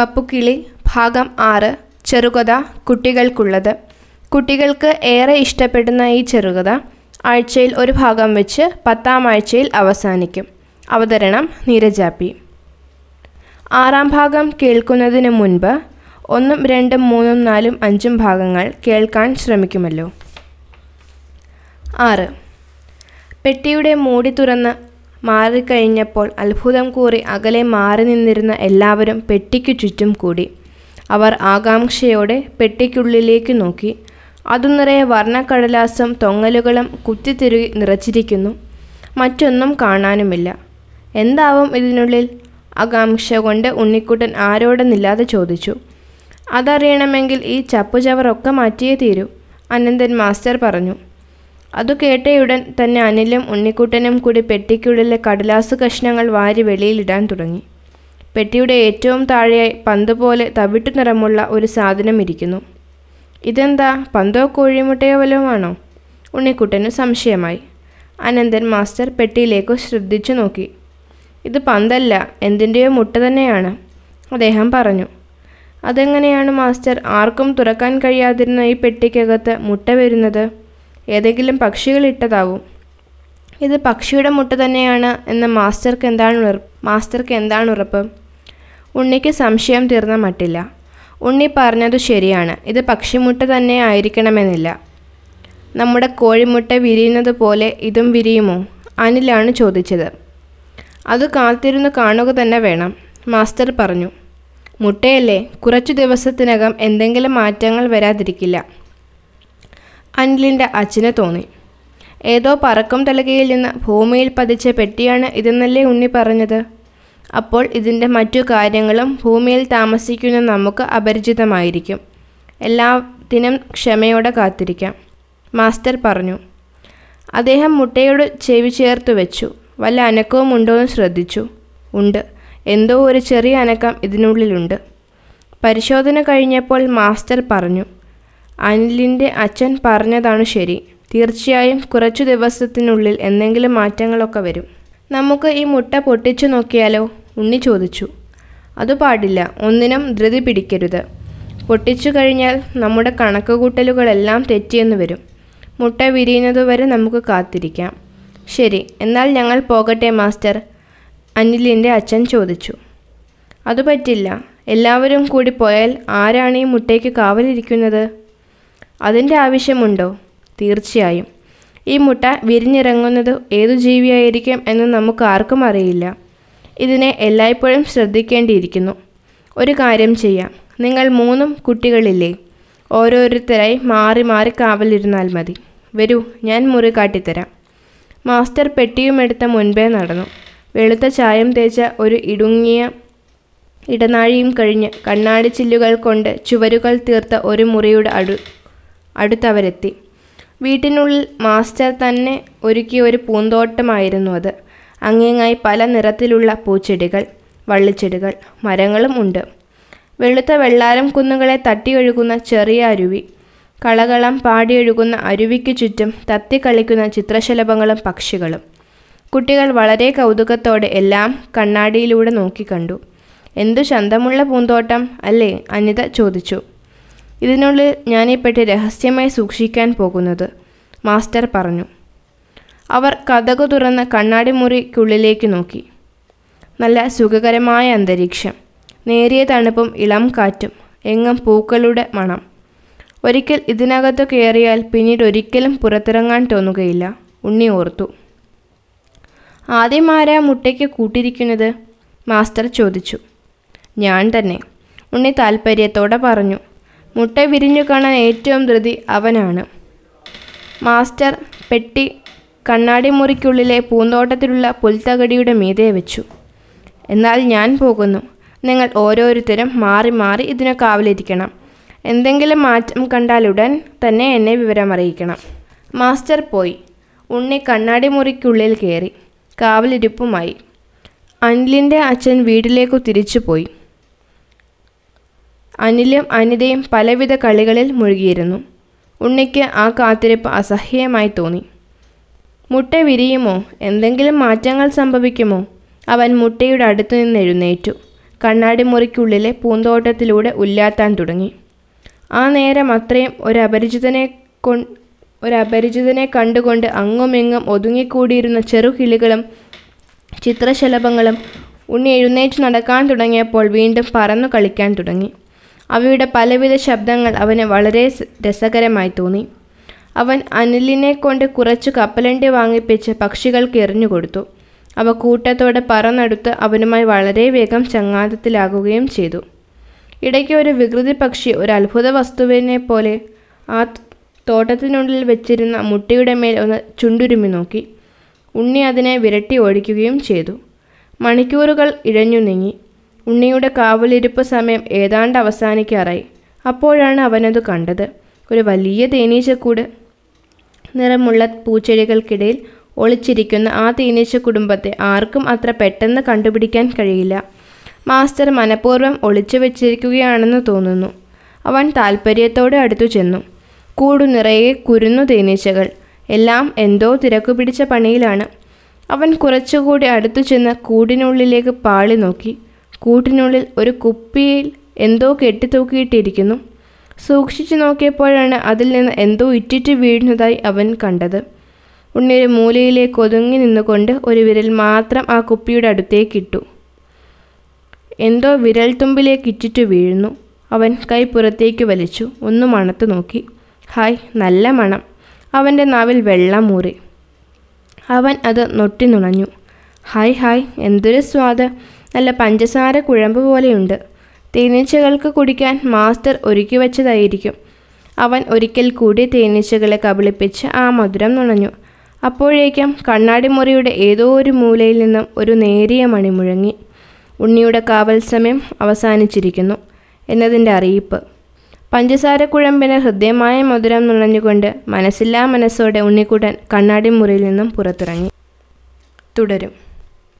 പപ്പുക്കിളി ഭാഗം ആറ് ചെറുകഥ കുട്ടികൾക്കുള്ളത്. കുട്ടികൾക്ക് ഏറെ ഇഷ്ടപ്പെടുന്ന ഈ ചെറുകഥ ആഴ്ചയിൽ ഒരു ഭാഗം വെച്ച് പത്താം ആഴ്ചയിൽ അവസാനിക്കും. അവതരണം നീരജാപ്പി ആറാം ഭാഗം കേൾക്കുന്നതിന് മുൻപ് ഒന്നും രണ്ടും മൂന്നും നാലും അഞ്ചും ഭാഗങ്ങൾ കേൾക്കാൻ ശ്രമിക്കുമല്ലോ. ആറ്. പെട്ടിയുടെ മൂടി തുറന്ന് മാറിക്കഴിഞ്ഞപ്പോൾ അത്ഭുതം കൂറി അകലെ മാറി നിന്നിരുന്ന എല്ലാവരും പെട്ടിക്കു ചുറ്റും കൂടി. അവർ ആകാംക്ഷയോടെ പെട്ടിക്കുള്ളിലേക്ക് നോക്കി. അതു നിറയെ വർണക്കടലാസും തൊങ്ങലുകളും കുത്തിത്തിരുകി നിറച്ചിരിക്കുന്നു. മറ്റൊന്നും കാണാനുമില്ല. എന്താവും ഇതിനുള്ളിൽ? ആകാംക്ഷ കൊണ്ട് ഉണ്ണിക്കുട്ടൻ ആരോടെന്നില്ലാതെ ചോദിച്ചു. അതറിയണമെങ്കിൽ ഈ ചപ്പുചവറൊക്കെ മാറ്റിയേ തീരൂ അനന്തൻ മാസ്റ്റർ പറഞ്ഞു. അതു കേട്ടയുടൻ തന്നെ അനിലും ഉണ്ണിക്കുട്ടനും കൂടി പെട്ടിക്കുള്ളിലെ കടലാസ് കഷ്ണങ്ങൾ വാരി വെളിയിലിടാൻ തുടങ്ങി. പെട്ടിയുടെ ഏറ്റവും താഴെയായി പന്ത് പോലെ തവിട്ടു നിറമുള്ള ഒരു സാധനം ഇരിക്കുന്നു. ഇതെന്താ? പന്തോ കോഴിമുട്ടയോ വല്ലതുമാണോ ഉണ്ണിക്കുട്ടന് സംശയമായി. അനന്തൻ മാസ്റ്റർ പെട്ടിയിലേക്ക് ശ്രദ്ധിച്ചു നോക്കി. ഇത് പന്തല്ല എന്തിന്റെയോ മുട്ട തന്നെയാണ് അദ്ദേഹം പറഞ്ഞു. അതെങ്ങനെയാണ് മാസ്റ്റർ? ആർക്കും തുറക്കാൻ കഴിയാതിരുന്ന ഈ പെട്ടിക്കകത്ത് മുട്ട വരുന്നത്? ഏതെങ്കിലും പക്ഷികൾ ഇട്ടതാവും ഇത് പക്ഷിയുടെ മുട്ട തന്നെയാണ് എന്ന മാസ്റ്റർക്ക് എന്താണ് മാസ്റ്റർക്ക് എന്താണ് ഉറപ്പ്? ഉണ്ണിക്ക് സംശയം തീർന്ന മട്ടില്ല. ഉണ്ണി പറഞ്ഞതു ശരിയാണ്. ഇത് പക്ഷിമുട്ട തന്നെ ആയിരിക്കണമെന്നില്ല. നമ്മുടെ കോഴിമുട്ട വിരിയുന്നത് പോലെ ഇതും വിരിയുമോ? അനിലാണ് ചോദിച്ചത്. അത് കാത്തിരുന്ന് കാണുക തന്നെ വേണം മാസ്റ്റർ പറഞ്ഞു. മുട്ടയല്ലേ കുറച്ചു ദിവസത്തിനകം എന്തെങ്കിലും മാറ്റങ്ങൾ വരാതിരിക്കില്ല. അനിലിന്റെ അച്ഛന് തോന്നി. ഏതോ പറക്കം തലകയിൽ നിന്ന് ഭൂമിയിൽ പതിച്ച പെട്ടിയാണ് ഇതെന്നല്ലേ ഉണ്ണി പറഞ്ഞത്? അപ്പോൾ ഇതിന്റെ മറ്റു കാര്യങ്ങളും ഭൂമിയിൽ താമസിക്കുന്ന നമുക്ക് അപരിചിതമായിരിക്കും. എല്ലാത്തിനും ക്ഷമയോടെ കാത്തിരിക്കാം. മാസ്റ്റർ പറഞ്ഞു. അദ്ദേഹം മുട്ടയോട് ചെവി ചേർത്ത് വെച്ചു. വല്ല അനക്കവും ഉണ്ടോ എന്ന് ശ്രദ്ധിച്ചു. ഉണ്ട്. എന്തോ ഒരു ചെറിയ അനക്കം ഇതിനുള്ളിലുണ്ട്. പരിശോധന കഴിഞ്ഞപ്പോൾ മാസ്റ്റർ പറഞ്ഞു. അനിലിന്റെ അച്ഛൻ പറഞ്ഞതാണ് ശരി. തീർച്ചയായും കുറച്ചു ദിവസത്തിനുള്ളിൽ എന്തെങ്കിലും മാറ്റങ്ങളൊക്കെ വരും. നമുക്ക് ഈ മുട്ട പൊട്ടിച്ചു നോക്കിയാലോ? ഉണ്ണി ചോദിച്ചു. അത് പാടില്ല. ഒന്നിനും ധൃതി പിടിക്കരുത്. പൊട്ടിച്ചു കഴിഞ്ഞാൽ നമ്മുടെ കണക്കുകൂട്ടലുകളെല്ലാം തെറ്റിയെന്ന് വരും. മുട്ട വിരിയുന്നതുവരെ നമുക്ക് കാത്തിരിക്കാം. ശരി എന്നാൽ ഞങ്ങൾ പോകട്ടെ മാസ്റ്റർ അനിലിന്റെ അച്ഛൻ ചോദിച്ചു. അത് പറ്റില്ല. എല്ലാവരും കൂടി പോയാൽ ആരാണ് ഈ മുട്ടയ്ക്ക് കാവലിരിക്കുന്നത്? അതിന്റെ ആവശ്യമുണ്ടോ? തീർച്ചയായും. ഈ മുട്ട വിരിഞ്ഞിറങ്ങുന്നത് ഏതു ജീവിയായിരിക്കും എന്ന് നമുക്ക് ആർക്കും അറിയില്ല. ഇതിനെ എല്ലായ്പ്പോഴും ശ്രദ്ധിക്കേണ്ടിയിരിക്കുന്നു. ഒരു കാര്യം ചെയ്യാം. നിങ്ങൾ മൂന്നും കുട്ടികളില്ലേ? ഓരോരുത്തരായി മാറി മാറി കാവലിരുന്നാൽ മതി. വരൂ ഞാൻ മുറി കാട്ടിത്തരാം. മാസ്റ്റർ പെട്ടിയുമെടുത്ത മുൻപേ നടന്നു. വെളുത്ത ചായം തേച്ച ഒരു ഇടുങ്ങിയ ഇടനാഴിയും കഴിഞ്ഞ് കണ്ണാടി ചില്ലുകൾ കൊണ്ട് ചുവരുകൾ തീർത്ത ഒരു മുറിയുടെ അടു അടുത്തവരെത്തി. വീട്ടിനുള്ളിൽ മാസ്റ്റർ തന്നെ ഒരുക്കിയ ഒരു പൂന്തോട്ടമായിരുന്നു അത്. അങ്ങേങ്ങായി പല നിറത്തിലുള്ള പൂച്ചെടികൾ വള്ളിച്ചെടികൾ മരങ്ങളും ഉണ്ട്. വെളുത്ത വെള്ളാരം കുന്നുകളെ തട്ടിയൊഴുകുന്ന ചെറിയ അരുവി കളകളം പാടിയൊഴുകുന്ന അരുവിക്ക് ചുറ്റും തത്തിക്കളിക്കുന്ന ചിത്രശലഭങ്ങളും പക്ഷികളും. കുട്ടികൾ വളരെ കൗതുകത്തോടെ എല്ലാം കണ്ണാടിയിലൂടെ നോക്കിക്കണ്ടു. എന്തു ശന്തമുള്ള പൂന്തോട്ടം അല്ലേ? അനിത ചോദിച്ചു. ഇതിനുള്ളിൽ ഞാനീ രഹസ്യമായി സൂക്ഷിക്കാൻ പോകുന്നത് മാസ്റ്റർ പറഞ്ഞു. അവർ കഥകു തുറന്ന് കണ്ണാടി മുറിക്കുള്ളിലേക്ക് നോക്കി. നല്ല സുഖകരമായ അന്തരീക്ഷം. നേരിയ തണുപ്പും ഇളം കാറ്റും. എങ്ങും പൂക്കളുടെ മണം. ഒരിക്കൽ ഇതിനകത്തു കയറിയാൽ പിന്നീട് ഒരിക്കലും പുറത്തിറങ്ങാൻ തോന്നുകയില്ല ഉണ്ണി ഓർത്തു. ആദ്യം ആരാ മുട്ടയ്ക്ക് കൂട്ടിരിക്കുന്നത്? മാസ്റ്റർ ചോദിച്ചു. ഞാൻ തന്നെ ഉണ്ണി താൽപ്പര്യത്തോടെ പറഞ്ഞു. മുട്ട വിരിഞ്ഞു കാണാൻ ഏറ്റവും ധൃതി അവനാണ്. മാസ്റ്റർ പെട്ടി കണ്ണാടി മുറിക്കുള്ളിലെ പൂന്തോട്ടത്തിലുള്ള പുൽത്തകടിയുടെ മീതെ വെച്ചു. എന്നാൽ ഞാൻ പോകുന്നു. നിങ്ങൾ ഓരോരുത്തരും മാറി മാറി ഇതിനു കാവലിരിക്കണം. എന്തെങ്കിലും മാറ്റം കണ്ടാലുടൻ തന്നെ എന്നെ വിവരമറിയിക്കണം. മാസ്റ്റർ പോയി. ഉണ്ണി കണ്ണാടി മുറിക്കുള്ളിൽ കയറി. കാവലിരിപ്പുമായി. അനിലിന്റെ അച്ഛൻ വീട്ടിലേക്കു തിരിച്ചുപോയി. അനിലും അനിതയും പലവിധ കളികളിൽ മുഴുകിയിരുന്നു. ഉണ്ണിക്ക് ആ കാത്തിരിപ്പ് അസഹ്യമായി തോന്നി. മുട്ട വിരിയുമോ? എന്തെങ്കിലും മാറ്റങ്ങൾ സംഭവിക്കുമോ? അവൻ മുട്ടയുടെ അടുത്തു നിന്ന് എഴുന്നേറ്റു. കണ്ണാടി മുറിക്കുള്ളിലെ പൂന്തോട്ടത്തിലൂടെ ഉല്ലാത്താൻ തുടങ്ങി. ആ നേരം അത്രയും ഒരപരിചിതനെ കൊ ഒരപരിചിതനെ കണ്ടുകൊണ്ട് അങ്ങുമിങ്ങും ഒതുങ്ങിക്കൂടിയിരുന്ന ചെറുകിളികളും ചിത്രശലഭങ്ങളും ഉണ്ണി എഴുന്നേറ്റ് നടക്കാൻ തുടങ്ങിയപ്പോൾ വീണ്ടും പറന്നു കളിക്കാൻ തുടങ്ങി. അവയുടെ പലവിധ ശബ്ദങ്ങൾ അവന് വളരെ രസകരമായി തോന്നി. അവൻ അനിലിനെ കൊണ്ട് കുറച്ച് കപ്പലണ്ടി വാങ്ങിപ്പിച്ച് പക്ഷികൾക്ക് എറിഞ്ഞുകൊടുത്തു അവ കൂട്ടത്തോടെ പറന്നെടുത്ത് അവനുമായി വളരെ വേഗം ചങ്ങാതത്തിലാകുകയും ചെയ്തു. ഇടയ്ക്ക് ഒരു വികൃതി പക്ഷി ഒരു അത്ഭുത വസ്തുവിനെ പോലെ ആ തോട്ടത്തിനുള്ളിൽ വെച്ചിരുന്ന മുട്ടയുടെ മേൽ ഒന്ന് ചുണ്ടുരുമി നോക്കി. ഉണ്ണി അതിനെ വിരട്ടി ഓടിക്കുകയും ചെയ്തു. മണിക്കൂറുകൾ ഇഴഞ്ഞു നീങ്ങി ഉണ്ണിയുടെ കാവലിരിപ്പ് സമയം ഏതാണ്ട് അവസാനിക്കാറായി. അപ്പോഴാണ് അവനത് കണ്ടത്. ഒരു വലിയ തേനീച്ചക്കൂട് നിറമുള്ള പൂച്ചെടികൾക്കിടയിൽ ഒളിച്ചിരിക്കുന്ന ആ തേനീച്ച കുടുംബത്തെ ആർക്കും അത്ര പെട്ടെന്ന് കണ്ടുപിടിക്കാൻ കഴിയില്ല. മാസ്റ്റർ മനഃപൂർവം ഒളിച്ചു വെച്ചിരിക്കുകയാണെന്ന് തോന്നുന്നു. അവൻ താൽപ്പര്യത്തോടെ അടുത്തു ചെന്നു. കൂടു നിറയെ കുരുന്നു തേനീച്ചകൾ. എല്ലാം എന്തോ തിരക്കു പിടിച്ച പണിയിലാണ്. അവൻ കുറച്ചുകൂടി അടുത്തു ചെന്ന് കൂടിനുള്ളിലേക്ക് പാളി നോക്കി. കൂട്ടിനുള്ളിൽ ഒരു കുപ്പിയിൽ എന്തോ കെട്ടിത്തൂക്കിയിട്ടിരിക്കുന്നു. സൂക്ഷിച്ചു നോക്കിയപ്പോഴാണ് അതിൽ നിന്ന് എന്തോ ഇറ്റിറ്റ് വീഴുന്നതായി അവൻ കണ്ടത്. ഉണ്ണി ഒരു മൂലയിലേക്ക് ഒതുങ്ങി നിന്നുകൊണ്ട് ഒരു വിരൽ മാത്രം ആ കുപ്പിയുടെ അടുത്തേക്കിട്ടു. എന്തോ വിരൽ തുമ്പിലേക്ക് ഇറ്റിറ്റ് വീഴുന്നു. അവൻ കൈ പുറത്തേക്ക് വലിച്ചു. ഒന്ന് മണത്ത് നോക്കി. ഹായ് നല്ല മണം. അവന്റെ നാവിൽ വെള്ളം മൂറി അവൻ അത് നൊട്ടി നുണഞ്ഞു. ഹായ് ഹായ് എന്തൊരു സ്വാദ്. നല്ല പഞ്ചസാര കുഴമ്പ് പോലെയുണ്ട്. തേനീച്ചകൾക്ക് കുടിക്കാൻ മാസ്റ്റർ ഒരുക്കി വെച്ചതായിരിക്കും. അവൻ ഒരിക്കൽ കൂടി തേനീച്ചകളെ കബളിപ്പിച്ച് ആ മധുരം നുണഞ്ഞു. അപ്പോഴേക്കും കണ്ണാടി മുറിയുടെ ഏതോ ഒരു മൂലയിൽ നിന്നും ഒരു നേരിയ മണി മുഴങ്ങി. ഉണ്ണിയുടെ കാവൽ സമയം അവസാനിച്ചിരിക്കുന്നു എന്നതിന്റെ അറിയിപ്പ്. പഞ്ചസാര കുഴമ്പിന് ഹൃദ്യമായ മധുരം നുണഞ്ഞുകൊണ്ട് മനസ്സില്ലാ മനസ്സോടെ ഉണ്ണിക്കുട്ടൻ കണ്ണാടിമുറിയിൽ നിന്നും പുറത്തിറങ്ങി. തുടരും.